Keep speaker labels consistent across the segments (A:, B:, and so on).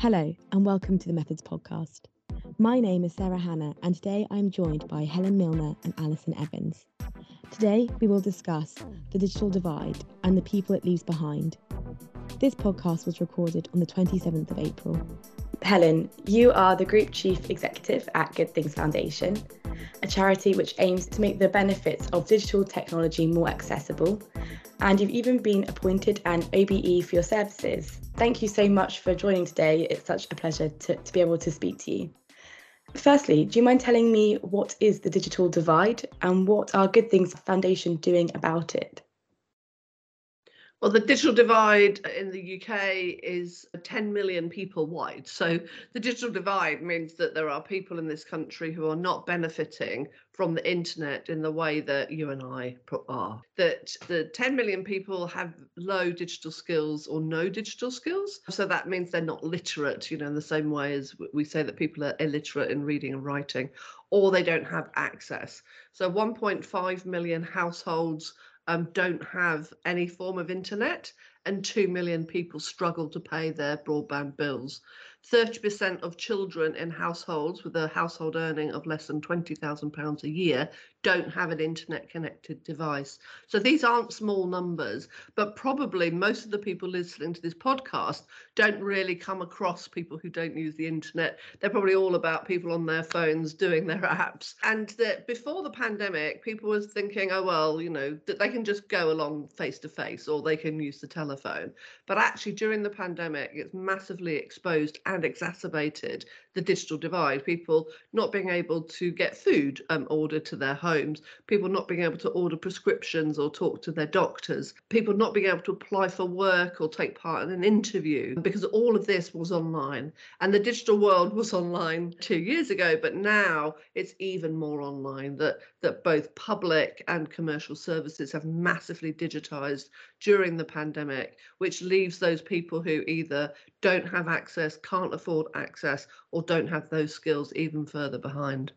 A: Hello, and welcome to the Methods Podcast. My name is Sarah Hanna, and today I'm joined by Helen Milner and Alison Evans. Today, we will discuss the digital divide and the people it leaves behind. This podcast was recorded on the 27th of April.
B: Helen, you are the Group Chief Executive at Good Things Foundation, a charity which aims to make the benefits of digital technology more accessible. And you've even been appointed an OBE for your services. Thank you so much for joining today. It's such a pleasure to, to be able to speak to you. Firstly, do you mind telling me what is the digital divide and what are Good Things Foundation doing about it?
C: Well, the digital divide in the UK is uh, 10 million people wide. So the digital divide means that there are people in this country who are not benefiting from the internet in the way that you and I are. That the 10 million people have low digital skills or no digital skills. So that means they're not literate, you know, in the same way as we say that people are illiterate in reading and writing, or they don't have access. So 1.5 million households um, don't have any form of internet, and 2 million people struggle to pay their broadband bills. 30% of children in households with a household earning of less than £20,000 a year don't have an internet connected device. So these aren't small numbers, but probably most of the people listening to this podcast don't really come across people who don't use the internet. They're probably all about people on their phones doing their apps. And that before the pandemic, people were thinking, oh well, you know, that they can just go along face to face or they can use the telephone. But actually during the pandemic, it's massively exposed and exacerbated the digital divide. People not being able to get food um, ordered to their homes, people not being able to order prescriptions or talk to their doctors, people not being able to apply for work or take part in an interview because all of this was online. And the digital world was online two years ago, but now it's even more online that, that both public and commercial services have massively digitized during the pandemic, which leaves those people who either don't have access, can't afford access, or don't have those skills even further behind.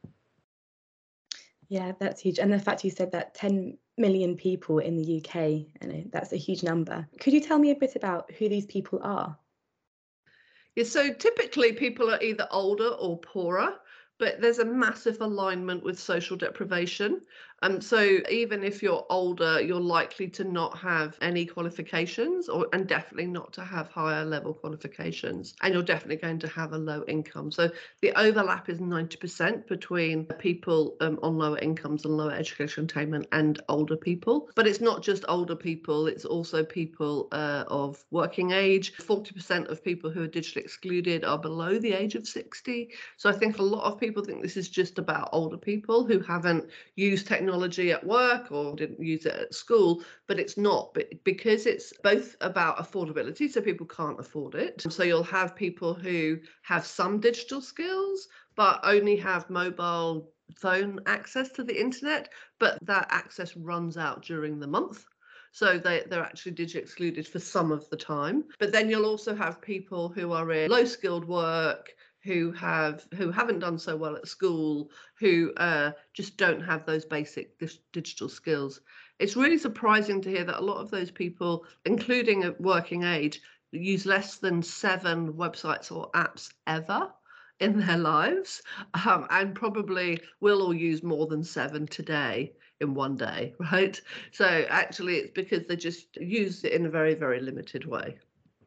B: Yeah, that's huge. And the fact you said that 10 million people in the UK, and that's a huge number. Could you tell me a bit about who these people are?
C: Yeah, so typically people are either older or poorer but there's a massive alignment with social deprivation. And so even if you're older, you're likely to not have any qualifications or and definitely not to have higher level qualifications. And you're definitely going to have a low income. So the overlap is 90% between people um, on lower incomes and lower education attainment and older people. But it's not just older people, it's also people uh, of working age. 40% of people who are digitally excluded are below the age of 60. So I think a lot of people think this is just about older people who haven't used technology at work or didn't use it at school, but it's not because it's both about affordability, so people can't afford it. So you'll have people who have some digital skills, but only have mobile phone access to the internet, but that access runs out during the month. So they, they're actually digitally excluded for some of the time. But then you'll also have people who are in low skilled work, who have who haven't done so well at school, who uh, just don't have those basic digital skills. It's really surprising to hear that a lot of those people, including at working age, use less than seven websites or apps ever in their lives, um, and probably will all use more than seven today in one day, right? So actually, it's because they just use it in a very very limited way.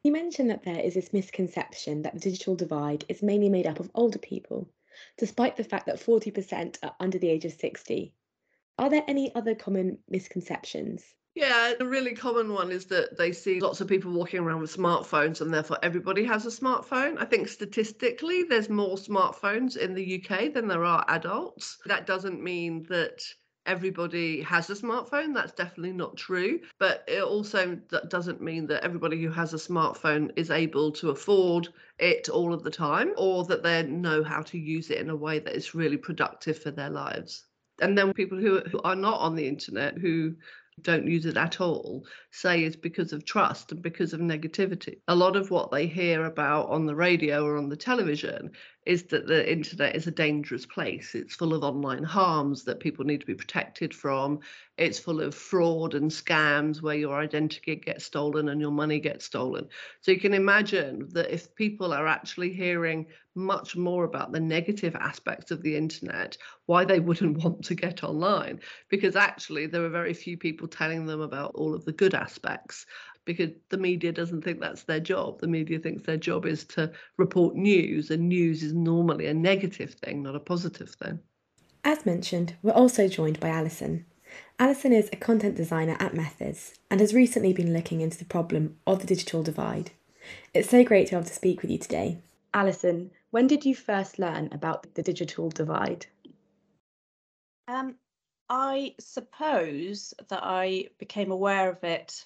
B: You mentioned that there is this misconception that the digital divide is mainly made up of older people, despite the fact that 40% are under the age of 60. Are there any other common misconceptions?
C: Yeah, a really common one is that they see lots of people walking around with smartphones and therefore everybody has a smartphone. I think statistically, there's more smartphones in the UK than there are adults. That doesn't mean that everybody has a smartphone. That's definitely not true. But it also that doesn't mean that everybody who has a smartphone is able to afford it all of the time or that they know how to use it in a way that is really productive for their lives. And then people who, who are not on the internet, who don't use it at all say is because of trust and because of negativity. A lot of what they hear about on the radio or on the television is that the internet is a dangerous place. It's full of online harms that people need to be protected from. It's full of fraud and scams where your identity gets stolen and your money gets stolen. So you can imagine that if people are actually hearing much more about the negative aspects of the internet, why they wouldn't want to get online. Because actually, there are very few people telling them about all of the good aspects because the media doesn't think that's their job. The media thinks their job is to report news, and news is normally a negative thing, not a positive thing.
A: As mentioned, we're also joined by Alison. Alison is a content designer at Methods and has recently been looking into the problem of the digital divide. It's so great to be able to speak with you today. Alison, when did you first learn about the digital divide?
D: Um, I suppose that I became aware of it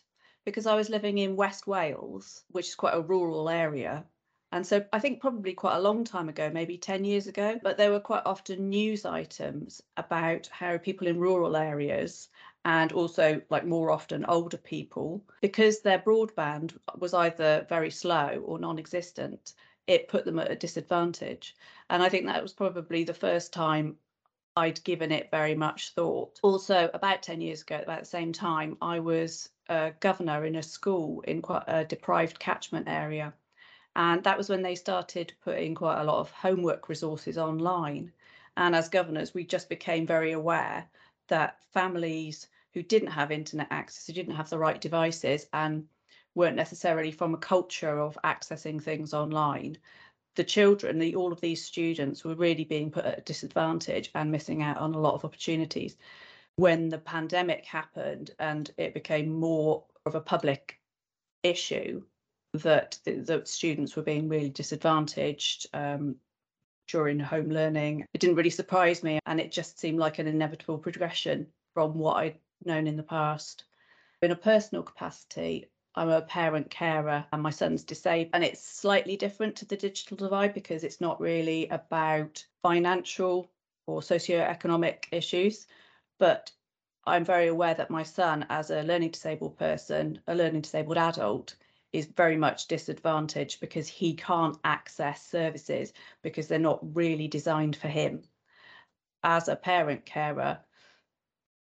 D: because I was living in West Wales, which is quite a rural area. And so I think probably quite a long time ago, maybe 10 years ago, but there were quite often news items about how people in rural areas and also like more often older people, because their broadband was either very slow or non-existent, it put them at a disadvantage. And I think that was probably the first time I'd given it very much thought. Also, about 10 years ago, about the same time, I was a governor in a school in quite a deprived catchment area. And that was when they started putting quite a lot of homework resources online. And as governors, we just became very aware that families who didn't have internet access, who didn't have the right devices, and weren't necessarily from a culture of accessing things online, the children, the, all of these students were really being put at a disadvantage and missing out on a lot of opportunities. When the pandemic happened and it became more of a public issue, that the, students were being really disadvantaged um, during home learning, it didn't really surprise me, and it just seemed like an inevitable progression from what I'd known in the past. In a personal capacity, I'm a parent carer and my son's disabled. And it's slightly different to the digital divide because it's not really about financial or socio-economic issues. But I'm very aware that my son, as a learning disabled person, a learning disabled adult, is very much disadvantaged because he can't access services because they're not really designed for him. As a parent carer,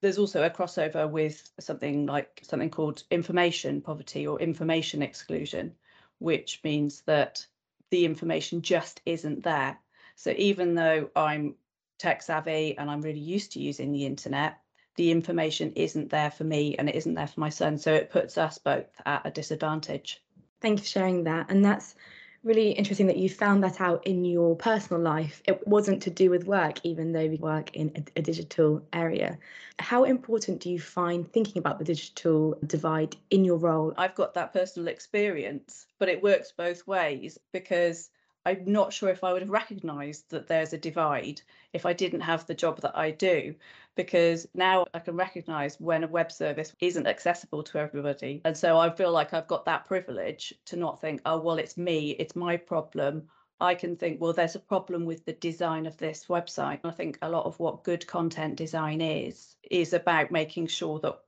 D: there's also a crossover with something like something called information poverty or information exclusion, which means that the information just isn't there. So even though I'm tech savvy and I'm really used to using the internet, the information isn't there for me and it isn't there for my son. So it puts us both at a disadvantage.
A: Thank you for sharing that. And that's really interesting that you found that out in your personal life. It wasn't to do with work, even though we work in a, a, digital area. How important do you find thinking about the digital divide in your role?
D: I've got that personal experience, but it works both ways because I'm not sure if I would have recognised that there's a divide if I didn't have the job that I do, because now I can recognise when a web service isn't accessible to everybody. And so I feel like I've got that privilege to not think, oh, well, it's me, it's my problem. I can think, well, there's a problem with the design of this website. I think a lot of what good content design is, is about making sure that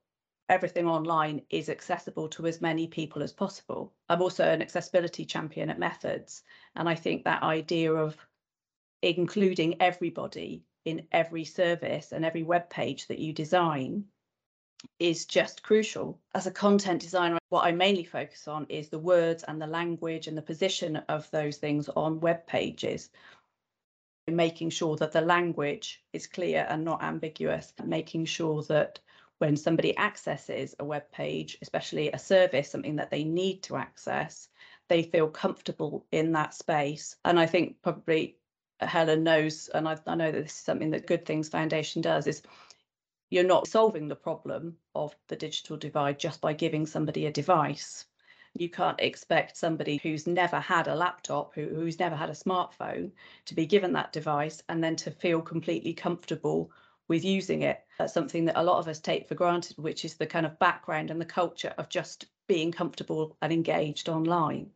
D: everything online is accessible to as many people as possible. I'm also an accessibility champion at Methods, and I think that idea of including everybody in every service and every web page that you design is just crucial. As a content designer, what I mainly focus on is the words and the language and the position of those things on web pages. Making sure that the language is clear and not ambiguous, making sure that when somebody accesses a web page, especially a service, something that they need to access, they feel comfortable in that space. And I think probably Helen knows, and I, I know that this is something that Good Things Foundation does, is you're not solving the problem of the digital divide just by giving somebody a device. You can't expect somebody who's never had a laptop, who, who's never had a smartphone, to be given that device and then to feel completely comfortable with using it. That's something that a lot of us take for granted, which is the kind of background and the culture of just being comfortable and engaged online.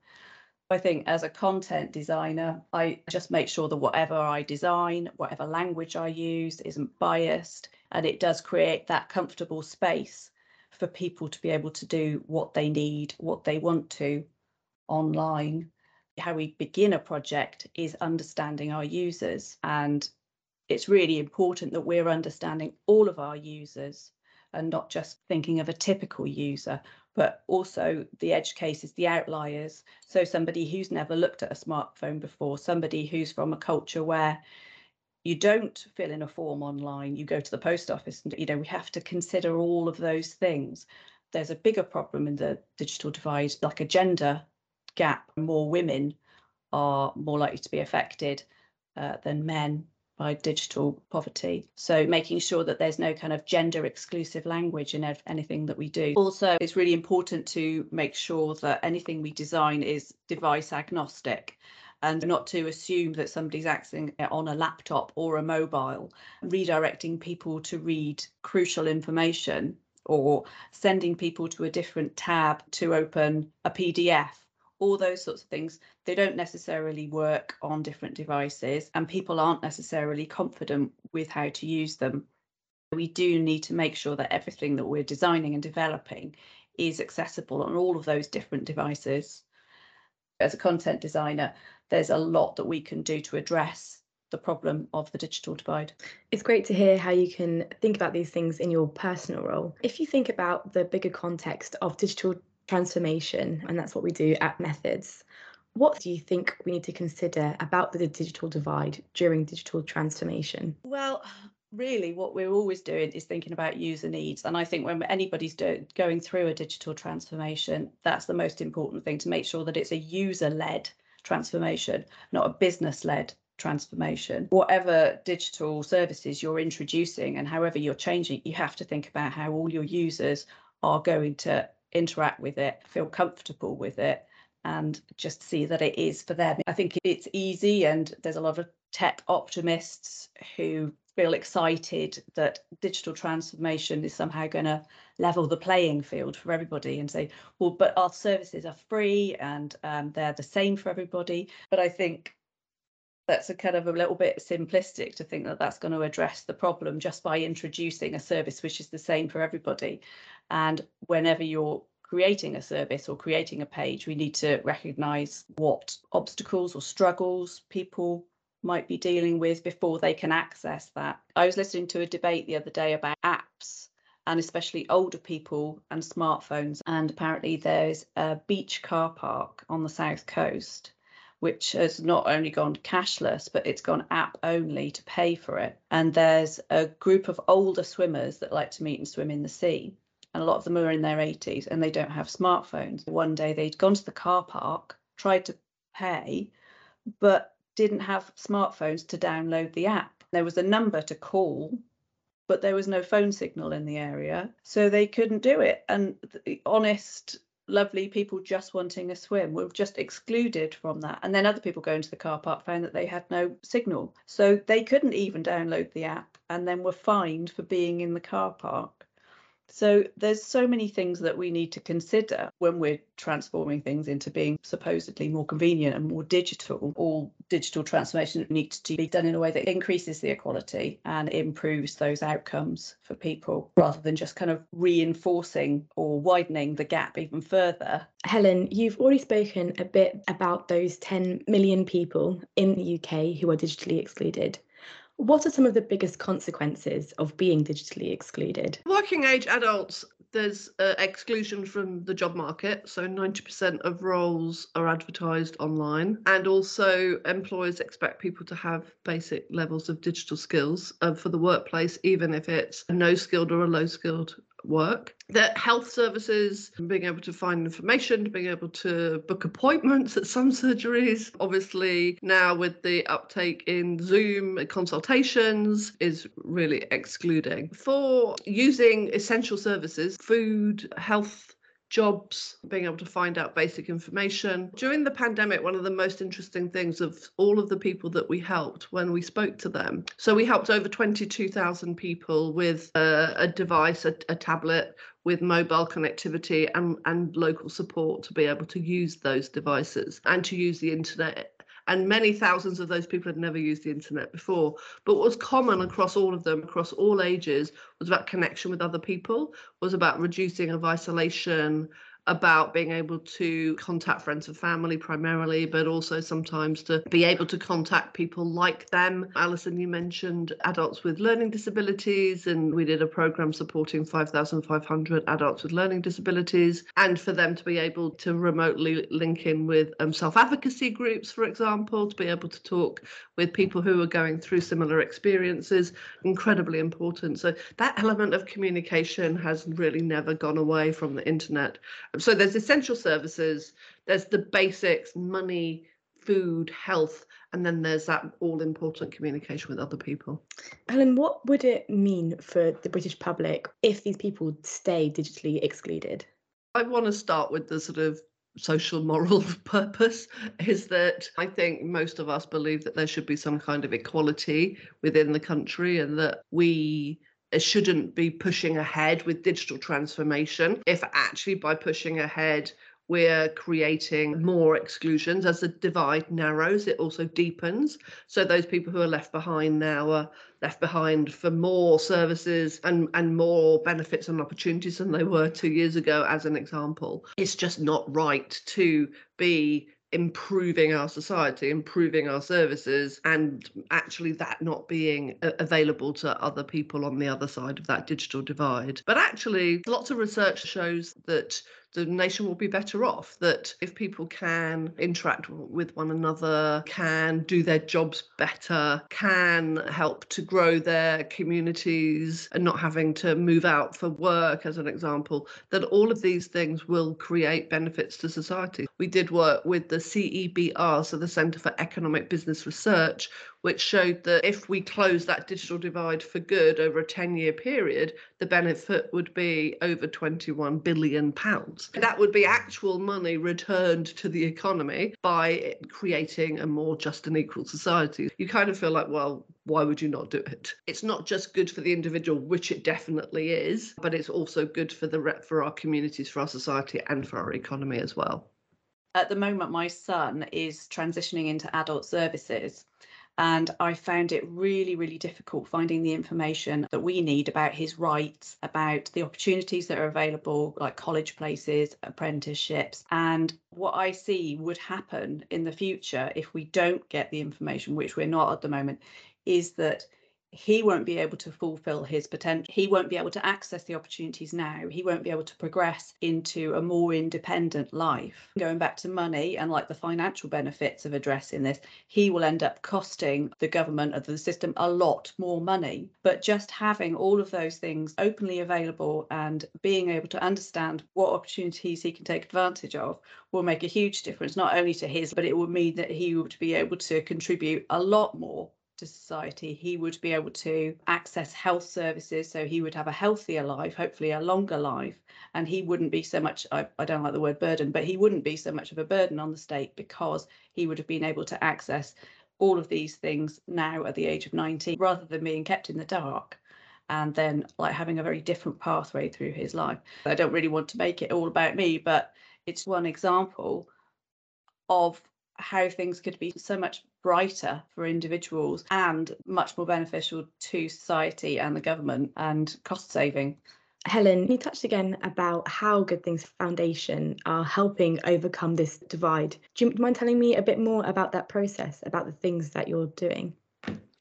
D: I think as a content designer, I just make sure that whatever I design, whatever language I use isn't biased, and it does create that comfortable space for people to be able to do what they need, what they want to online. How we begin a project is understanding our users. And it's really important that we're understanding all of our users and not just thinking of a typical user, but also the edge cases, the outliers. So somebody who's never looked at a smartphone before, somebody who's from a culture where you don't fill in a form online, you go to the post office and you know we have to consider all of those things. There's a bigger problem in the digital divide, like a gender gap. More women are more likely to be affected uh, than men by digital poverty. So making sure that there's no kind of gender exclusive language in anything that we do. Also, it's really important to make sure that anything we design is device agnostic and not to assume that somebody's accessing it on a laptop or a mobile, redirecting people to read crucial information or sending people to a different tab to open a PDF all those sorts of things, they don't necessarily work on different devices and people aren't necessarily confident with how to use them. We do need to make sure that everything that we're designing and developing is accessible on all of those different devices. As a content designer, there's a lot that we can do to address the problem of the digital divide.
B: It's great to hear how you can think about these things in your personal role. If you think about the bigger context of digital transformation, and that's what we do at Methods. What do you think we need to consider about the digital divide during digital transformation?
D: Well, really what we're always doing is thinking about user needs and i think when anybody's do, going through a digital transformation that's the most important thing to make sure that it's a user led transformation not a business led transformation whatever digital services you're introducing and however you're changing you have to think about how all your users are going to interact with it, feel comfortable with it, and just see that it is for them. I think it's easy, and there's a lot of tech optimists who feel excited that digital transformation is somehow going to level the playing field for everybody and say, well, but our services are free and um, they're the same for everybody. But I think that's a kind of a little bit simplistic to think that that's going to address the problem just by introducing a service which is the same for everybody. And whenever you're creating a service or creating a page, we need to recognize what obstacles or struggles people might be dealing with before they can access that. I was listening to a debate the other day about apps and especially older people and smartphones. And apparently, there's a beach car park on the south coast which has not only gone cashless, but it's gone app only to pay for it. And there's a group of older swimmers that like to meet and swim in the sea. And a lot of them are in their 80s and they don't have smartphones. One day they'd gone to the car park, tried to pay, but didn't have smartphones to download the app. There was a number to call, but there was no phone signal in the area. So they couldn't do it. And the honest lovely people just wanting a swim were just excluded from that. And then other people going to the car park found that they had no signal. So they couldn't even download the app and then were fined for being in the car park. So there's so many things that we need to consider when we're transforming things into being supposedly more convenient and more digital. All digital transformation needs to be done in a way that increases the equality and improves those outcomes for people rather than just kind of reinforcing or widening the gap even further.
B: Helen, you've already spoken a bit about those 10 million people in the UK who are digitally excluded. What are some of the biggest consequences of being digitally excluded?
C: Working age adults, there's uh, exclusion from the job market. So 90% of roles are advertised online. And also, employers expect people to have basic levels of digital skills uh, for the workplace, even if it's a no skilled or a low skilled work. That health services, being able to find information, being able to book appointments at some surgeries. Obviously, now with the uptake in Zoom consultations, is really excluding. For using essential services, food, health jobs, being able to find out basic information. During the pandemic, one of the most interesting things of all of the people that we helped when we spoke to them. So we helped over 22,000 people with a, a device, a, a tablet with mobile connectivity and, and local support to be able to use those devices and to use the internet And many thousands of those people had never used the internet before. But what was common across all of them, across all ages, was about connection with other people, was about reducing of isolation, about being able to contact friends and family primarily, but also sometimes to be able to contact people like them. Alison, you mentioned adults with learning disabilities, and we did a program supporting 5,500 adults with learning disabilities, and for them to be able to remotely link in with um, self advocacy groups, for example, to be able to talk with people who are going through similar experiences, incredibly important. So that element of communication has really never gone away from the internet so there's essential services, there's the basics, money, food, health, and then there's that all important communication with other people.
A: Helen, what would it mean for the British public if these people stay digitally excluded?
C: I want to start with the sort of social moral purpose is that I think most of us believe that there should be some kind of equality within the country and that we shouldn't be pushing ahead with digital transformation. If actually by pushing ahead we're creating more exclusions as the divide narrows it also deepens. So those people who are left behind now are left behind for more services and and more benefits and opportunities than they were 2 years ago as an example. It's just not right to be improving our society, improving our services, and actually that not being available to other people on the other side of that digital divide. But actually, lots of research shows that the nation will be better off. That if people can interact with one another, can do their jobs better, can help to grow their communities and not having to move out for work, as an example, that all of these things will create benefits to society. We did work with the CEBR, so the Centre for Economic Business Research, which showed that if we close that digital divide for good over a 10 year period, the benefit would be over 21 billion pounds. That would be actual money returned to the economy by creating a more just and equal society. You kind of feel like, well, why would you not do it? It's not just good for the individual, which it definitely is, but it's also good for the for our communities, for our society, and for our economy as well.
D: At the moment, my son is transitioning into adult services and I found it really, really difficult finding the information that we need about his rights, about the opportunities that are available, like college places, apprenticeships. And what I see would happen in the future if we don't get the information, which we're not at the moment, is that he won't be able to fulfill his potential. He won't be able to access the opportunities now. He won't be able to progress into a more independent life. Going back to money and like the financial benefits of addressing this, he will end up costing the government of the system a lot more money. But just having all of those things openly available and being able to understand what opportunities he can take advantage of will make a huge difference, not only to his, but it will mean that he would be able to contribute a lot more to society, he would be able to access health services. So he would have a healthier life, hopefully a longer life. And he wouldn't be so much, I, I don't like the word burden, but he wouldn't be so much of a burden on the state because he would have been able to access all of these things now at the age of 19 rather than being kept in the dark and then like having a very different pathway through his life. I don't really want to make it all about me, but it's one example of how things could be so much brighter for individuals and much more beneficial to society and the government and cost saving.
A: Helen, you touched again about how Good Things Foundation are helping overcome this divide. Do you mind telling me a bit more about that process, about the things that you're doing?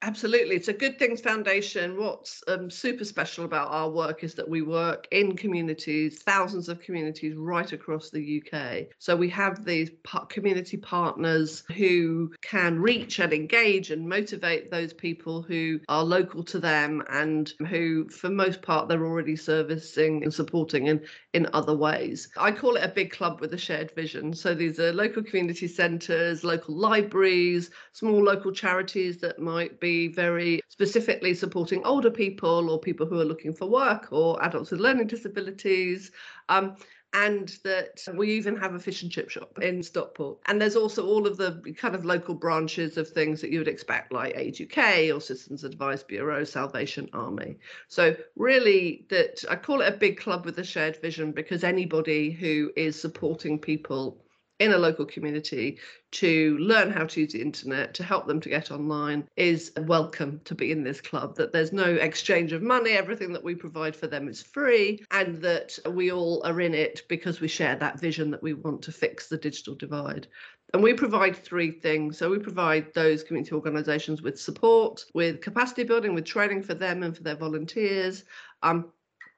C: Absolutely. It's a Good Things Foundation. What's um, super special about our work is that we work in communities, thousands of communities right across the UK. So we have these community partners who can reach and engage and motivate those people who are local to them and who, for most part, they're already servicing and supporting in, in other ways. I call it a big club with a shared vision. So these are local community centres, local libraries, small local charities that might be very specifically supporting older people or people who are looking for work or adults with learning disabilities. Um, and that we even have a fish and chip shop in Stockport. And there's also all of the kind of local branches of things that you would expect, like Age UK or Citizens Advice Bureau, Salvation Army. So, really, that I call it a big club with a shared vision because anybody who is supporting people in a local community to learn how to use the internet to help them to get online is welcome to be in this club that there's no exchange of money everything that we provide for them is free and that we all are in it because we share that vision that we want to fix the digital divide and we provide three things. So we provide those community organisations with support, with capacity building, with training for them and for their volunteers. Um,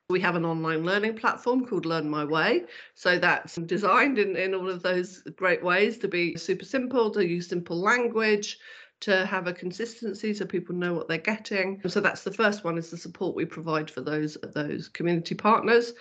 C: we have an online learning platform called Learn My Way. So that's designed in, in all of those great ways to be super simple, to use simple language, to have a consistency so people know what they're getting. So that's the first one is the support we provide for those those community partners.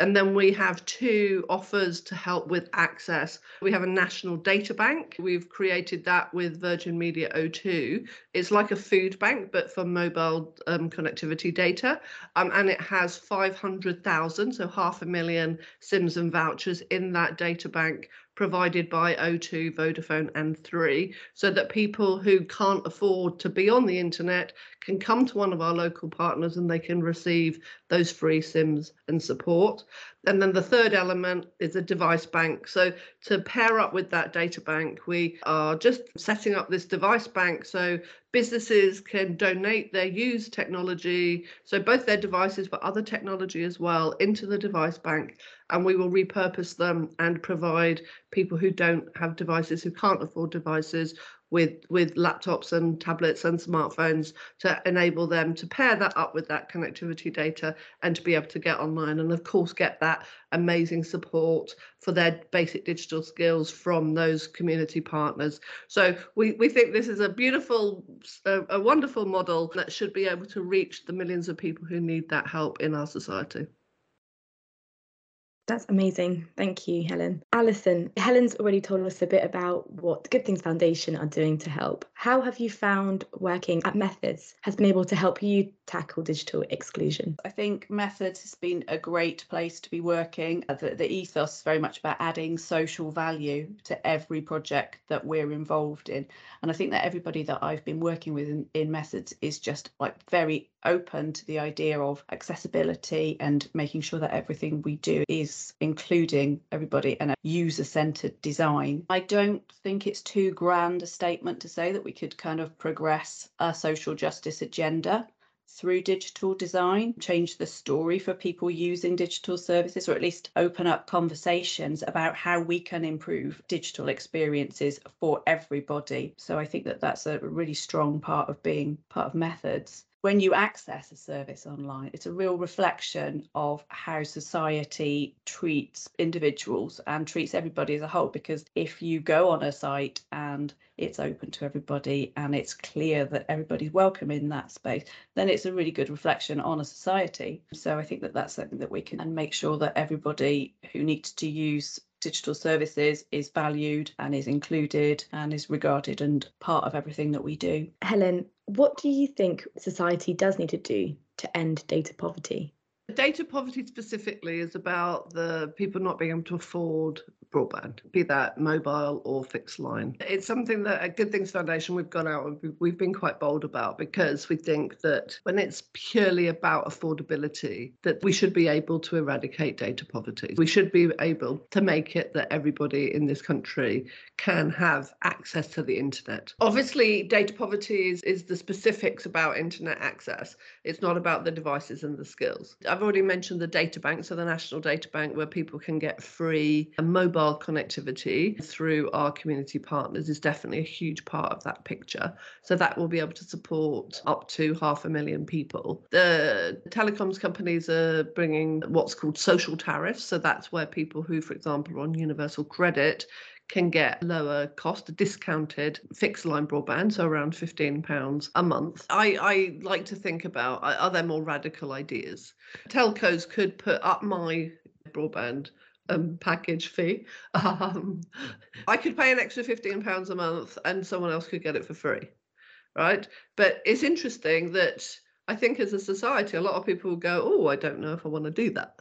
C: And then we have two offers to help with access. We have a national data bank. We've created that with Virgin Media O2. It's like a food bank, but for mobile um, connectivity data. Um, and it has 500,000, so half a million SIMs and vouchers in that data bank provided by O2, Vodafone, and Three, so that people who can't afford to be on the internet can come to one of our local partners and they can receive those free SIMs and support. And then the third element is a device bank. So to pair up with that data bank, we are just setting up this device bank so businesses can donate their used technology, so both their devices but other technology as well, into the device bank. And we will repurpose them and provide people who don't have devices, who can't afford devices, with with laptops and tablets and smartphones to enable them to pair that up with that connectivity data and to be able to get online and of course get that amazing support for their basic digital skills from those community partners. So we, we think this is a beautiful a, a wonderful model that should be able to reach the millions of people who need that help in our society
B: that's amazing. Thank you, Helen. Alison, Helen's already told us a bit about what the Good Things Foundation are doing to help. How have you found working at Methods has been able to help you tackle digital exclusion?
D: I think Methods has been a great place to be working. Uh, the, the ethos is very much about adding social value to every project that we're involved in. And I think that everybody that I've been working with in, in Methods is just like very open to the idea of accessibility and making sure that everything we do is including everybody and a user centered design. I don't think it's too grand a statement to say that we could kind of progress a social justice agenda through digital design, change the story for people using digital services, or at least open up conversations about how we can improve digital experiences for everybody. So I think that that's a really strong part of being part of methods when you access a service online, it's a real reflection of how society treats individuals and treats everybody as a whole. Because if you go on a site and it's open to everybody and it's clear that everybody's welcome in that space, then it's a really good reflection on a society. So I think that that's something that we can and make sure that everybody who needs to use digital services is valued and is included and is regarded and part of everything that we do.
B: Helen, what do you think society does need to do to end data poverty?
C: Data poverty specifically is about the people not being able to afford broadband, be that mobile or fixed line. It's something that at Good Things Foundation we've gone out and we've been quite bold about because we think that when it's purely about affordability, that we should be able to eradicate data poverty. We should be able to make it that everybody in this country can have access to the internet. Obviously, data poverty is, is the specifics about internet access. It's not about the devices and the skills. I've already mentioned the data bank, so the National Data Bank, where people can get free mobile connectivity through our community partners is definitely a huge part of that picture. So that will be able to support up to half a million people. The telecoms companies are bringing what's called social tariffs. So that's where people who, for example, are on universal credit can get lower cost, discounted fixed line broadband, so around £15 a month. I, I like to think about are there more radical ideas? Telcos could put up my broadband um, package fee. Um, I could pay an extra fifteen pounds a month, and someone else could get it for free, right? But it's interesting that I think as a society, a lot of people go, "Oh, I don't know if I want to do that."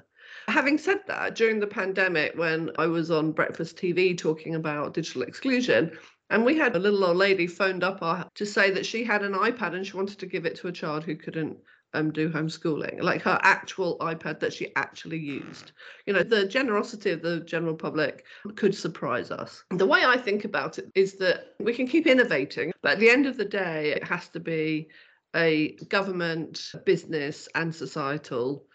C: Having said that, during the pandemic, when I was on breakfast TV talking about digital exclusion, and we had a little old lady phoned up our, to say that she had an iPad and she wanted to give it to a child who couldn't um, do homeschooling, like her actual iPad that she actually used. You know, the generosity of the general public could surprise us. The way I think about it is that we can keep innovating, but at the end of the day, it has to be a government, business, and societal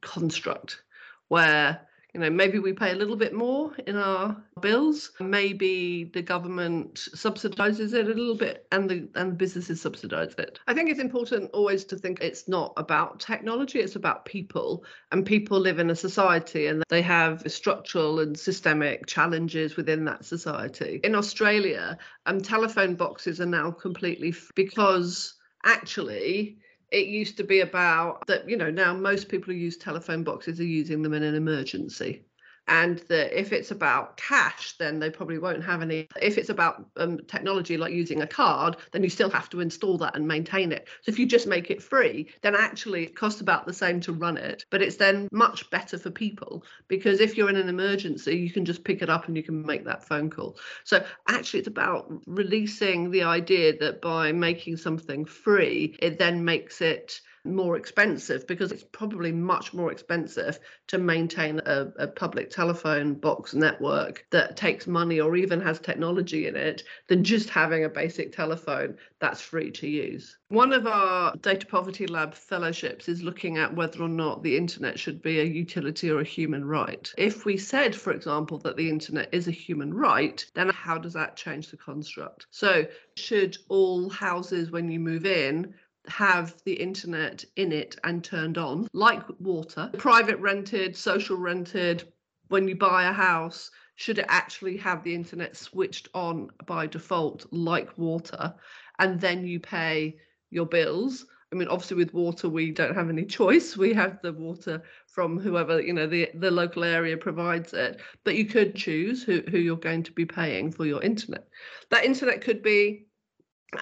C: construct where you know maybe we pay a little bit more in our bills. Maybe the government subsidizes it a little bit and the and businesses subsidize it. I think it's important always to think it's not about technology it's about people. And people live in a society and they have structural and systemic challenges within that society. In australia um, telephone boxes are now completely f- because actually it used to be about that you know now most people who use telephone boxes are using them in an emergency and that if it's about cash then they probably won't have any. If it's about um, technology like using a card then you still have to install that and maintain it. So if you just make it free then actually it costs about the same to run it but it's then much better for people because if you're in an emergency you can just pick it up and you can make that phone call. So actually it's about releasing the idea that by making something free it then makes it more expensive because it's probably much more expensive to maintain a, a, public telephone box network that takes money or even has technology in it than just having a basic telephone that's free to use. One of our Data Poverty Lab fellowships is looking at whether or not the internet should be a utility or a human right. If we said, for example, that the internet is a human right, then how does that change the construct? So, should all houses, when you move in, have the internet in it and turned on, like water, private rented, social rented, when you buy a house, should it actually have the internet switched on by default, like water, and then you pay your bills? I mean, obviously, with water, we don't have any choice. We have the water from whoever you know the the local area provides it, but you could choose who who you're going to be paying for your internet. That internet could be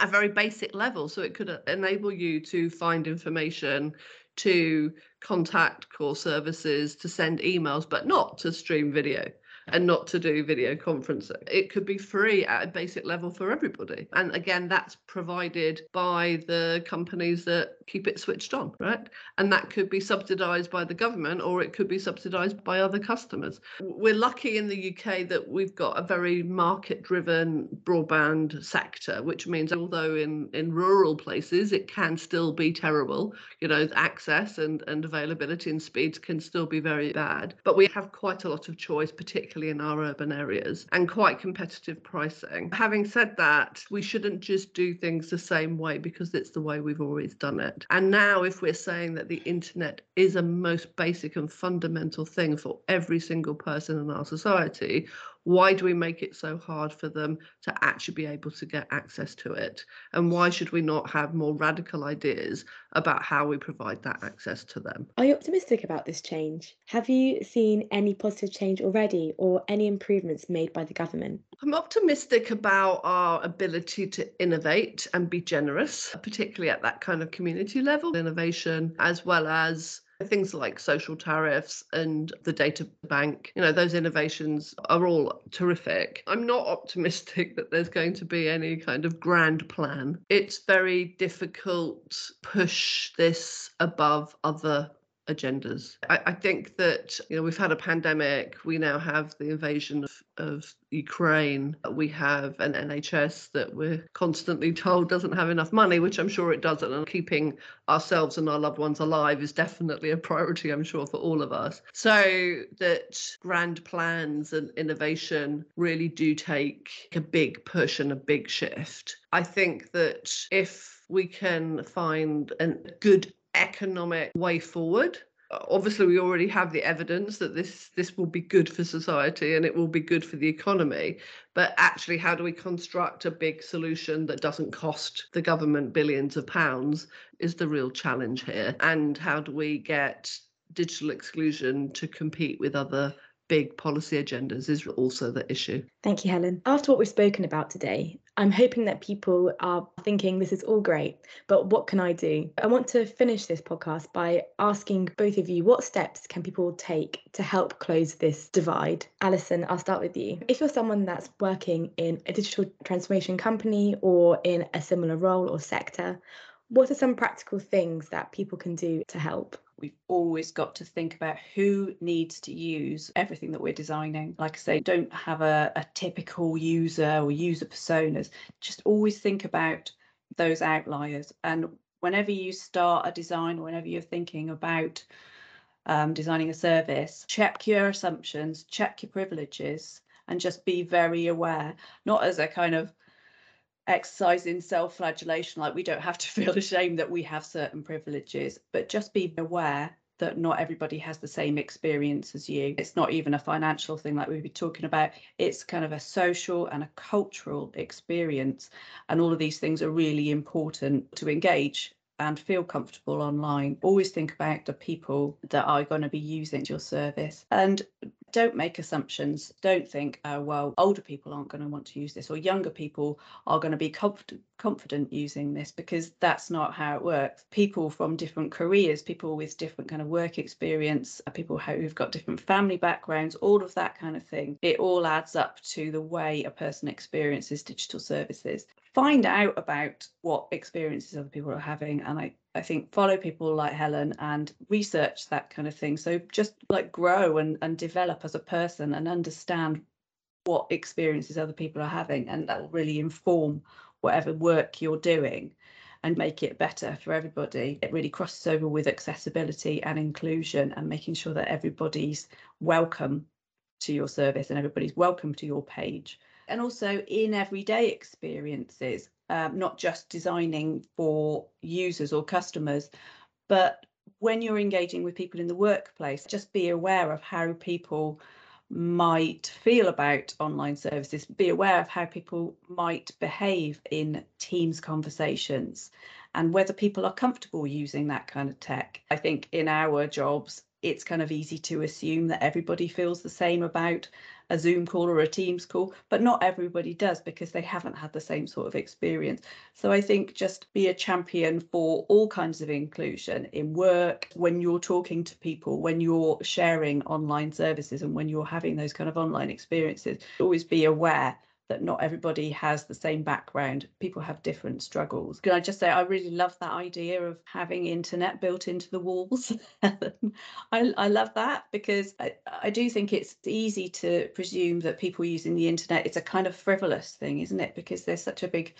C: a very basic level. So it could uh, enable you to find information, to contact core services, to send emails, but not to stream video and not to do video conferencing. It could be free at a basic level for everybody. And again, that's provided by the companies that keep it switched on, right? And that could be subsidized by the government or it could be subsidized by other customers. We're lucky in the UK that we've got a very market driven broadband sector, which means although in, in rural places it can still be terrible, you know, access and, and availability and speeds can still be very bad. But we have quite a lot of choice, particularly particularly in our urban areas, and quite competitive pricing. Having said that, we shouldn't just do things the same way because it's the way we've always done it. And now, if we're saying that the internet is a most basic and fundamental thing for every single person in our society, why do we make it so hard for them to actually be able to get access to it? And why should we not have more radical ideas about how we provide that access to them?
A: Are you optimistic about this change? Have you seen any positive change already or any improvements made by the government?
C: I'm optimistic about our ability to innovate and be generous, particularly at that kind of community level, innovation, as well as Things like social tariffs and the data bank, you know, those innovations are all terrific. I'm not optimistic that there's going to be any kind of grand plan. It's very difficult push this above other agendas. I, I, think that you know we've had a pandemic. We now have the invasion of, of Ukraine. We have an NHS that we're constantly told doesn't have enough money, which I'm sure it doesn't. And keeping ourselves and our loved ones alive is definitely a priority, I'm sure, for all of us. So that grand plans and innovation really do take a big push and a big shift. I think that if we can find a good economic way forward obviously we already have the evidence that this this will be good for society and it will be good for the economy but actually how do we construct a big solution that doesn't cost the government billions of pounds is the real challenge here and how do we get digital exclusion to compete with other big policy agendas is also the issue.
A: Thank you, Helen. After what we've spoken about today, I'm hoping that people are thinking this is all great, but what can I do? I want to finish this podcast by asking both of you what steps can people take to help close this divide? Alison, I'll start with you. If you're someone that's working in a digital transformation company or in a similar role or sector,
B: What are some practical things that people can do to help?
D: We've always got to think about who needs to use everything that we're designing. Like I say, don't have a, a typical user or user personas. Just always think about those outliers. And whenever you start a design, or whenever you're thinking about um, designing a service, check your assumptions, check your privileges, and just be very aware, not as a kind of exercise in self-flagellation, like we don't have to feel ashamed that we have certain privileges, but just be aware that not everybody has the same experience as you. It's not even a financial thing like we've been talking about. It's kind of a social and a cultural experience. And all of these things are really important to engage and feel comfortable online. Always think about the people that are going to be using your service and don't make assumptions. Don't think, oh, well, older people aren't going to want to use this or younger people are going to be confident, confident using this because that's not how it works. People from different careers, people with different kind of work experience, uh, people who've got different family backgrounds, all of that kind of thing, it all adds up to the way a person experiences digital services find out about what experiences other people are having and I, I think follow people like Helen and research that kind of thing. So just like grow and, and develop as a person and understand what experiences other people are having and that will really inform whatever work you're doing and make it better for everybody. It really crosses over with accessibility and inclusion and making sure that everybody's welcome to your service and everybody's welcome to your page and also in everyday experiences, um, not just designing for users or customers, but when you're engaging with people in the workplace, just be aware of how people might feel about online services, be aware of how people might behave in Teams conversations and whether people are comfortable using that kind of tech. I think in our jobs, it's kind of easy to assume that everybody feels the same about a Zoom call or a Teams call, but not everybody does because they haven't had the same sort of experience. So I think just be a champion for all kinds of inclusion in work, when you're talking to people, when you're sharing online services, and when you're having those kind of online experiences. Always be aware that not everybody has the same background. People have different struggles. Can I just say, I really love that idea of having internet built into the walls. I, I love that because I, I do think it's easy to presume that people using the internet, it's a kind of frivolous thing, isn't it? Because there's such a big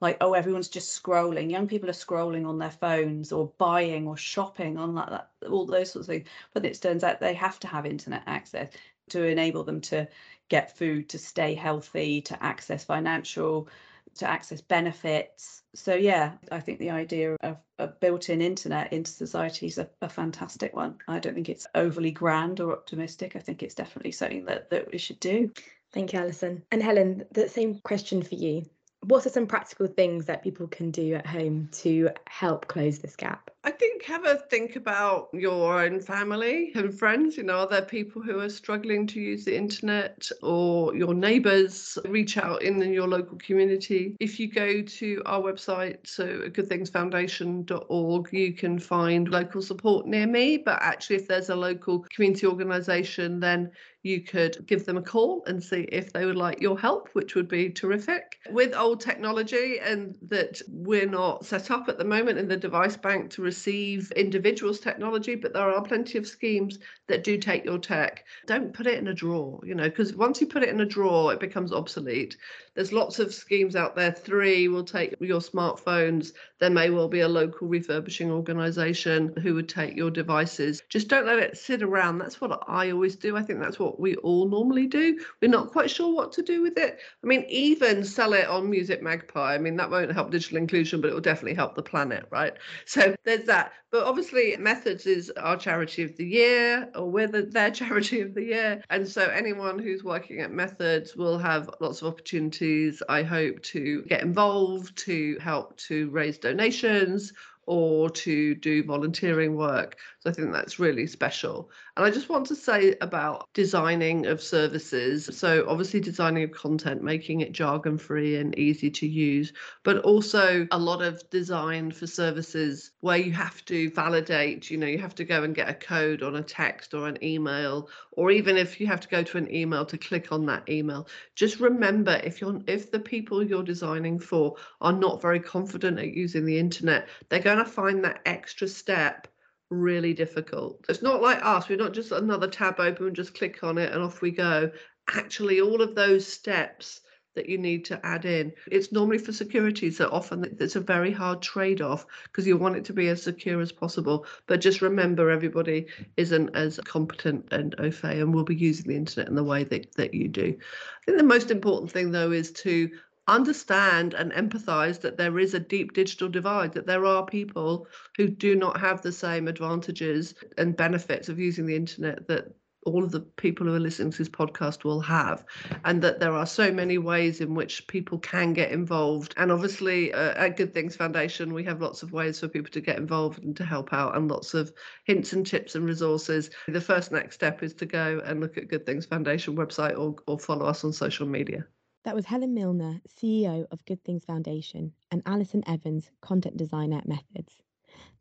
D: like oh everyone's just scrolling young people are scrolling on their phones or buying or shopping on like that all those sorts of things but it turns out they have to have internet access to enable them to get food, to stay healthy, to access financial, to access benefits. So yeah, I think the idea of a built-in internet into society is a, a, fantastic one. I don't think it's overly grand or optimistic. I think it's definitely something that, that we should do.
B: Thank you, Alison. And Helen, the same question for you what are some practical things that people can do at home to help close this gap?
C: I think have a think about your own family and friends. You know, are there people who are struggling to use the internet or your neighbours? Reach out in your local community. If you go to our website, so goodthingsfoundation.org, you can find local support near me. But actually, if there's a local community organisation, then you could give them a call and see if they would like your help, which would be terrific. With old technology, and that we're not set up at the moment in the device bank to receive individuals' technology, but there are plenty of schemes that do take your tech. Don't put it in a drawer, you know, because once you put it in a drawer, it becomes obsolete. There's lots of schemes out there. Three will take your smartphones. There may well be a local refurbishing organisation who would take your devices. Just don't let it sit around. That's what I always do. I think that's what we all normally do. We're not quite sure what to do with it. I mean, even sell it on Music Magpie. I mean, that won't help digital inclusion, but it will definitely help the planet, right? So there's that. But obviously, Methods is our charity of the year, or we're the, their charity of the year. And so anyone who's working at Methods will have lots of opportunities, I hope, to get involved, to help to raise donations or to do volunteering work. I think that's really special. And I just want to say about designing of services. So obviously designing of content, making it jargon free and easy to use, but also a lot of design for services where you have to validate, you know, you have to go and get a code on a text or an email, or even if you have to go to an email to click on that email. Just remember if you're if the people you're designing for are not very confident at using the internet, they're going to find that extra step really difficult. It's not like us, we're not just another tab open and just click on it and off we go. Actually, all of those steps that you need to add in. It's normally for security, so often it's a very hard trade off because you want it to be as secure as possible. But just remember, everybody isn't as competent and au fait and will be using the internet in the way that, that you do. I think the most important thing, though, is to understand and empathize that there is a deep digital divide, that there are people who do not have the same advantages and benefits of using the internet that all of the people who are listening to this podcast will have, and that there are so many ways in which people can get involved. And obviously, uh, at Good Things Foundation, we have lots of ways for people to get involved and to help out, and lots of hints and tips and resources. The first next step is to go and look at Good Things Foundation website or, or follow us on social media.
A: That was Helen Milner, CEO of Good Things Foundation, and Alison Evans, content designer at Methods.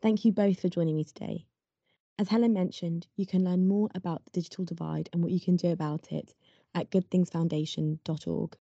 A: Thank you both for joining me today. As Helen mentioned, you can learn more about the digital divide and what you can do about it at goodthingsfoundation.org.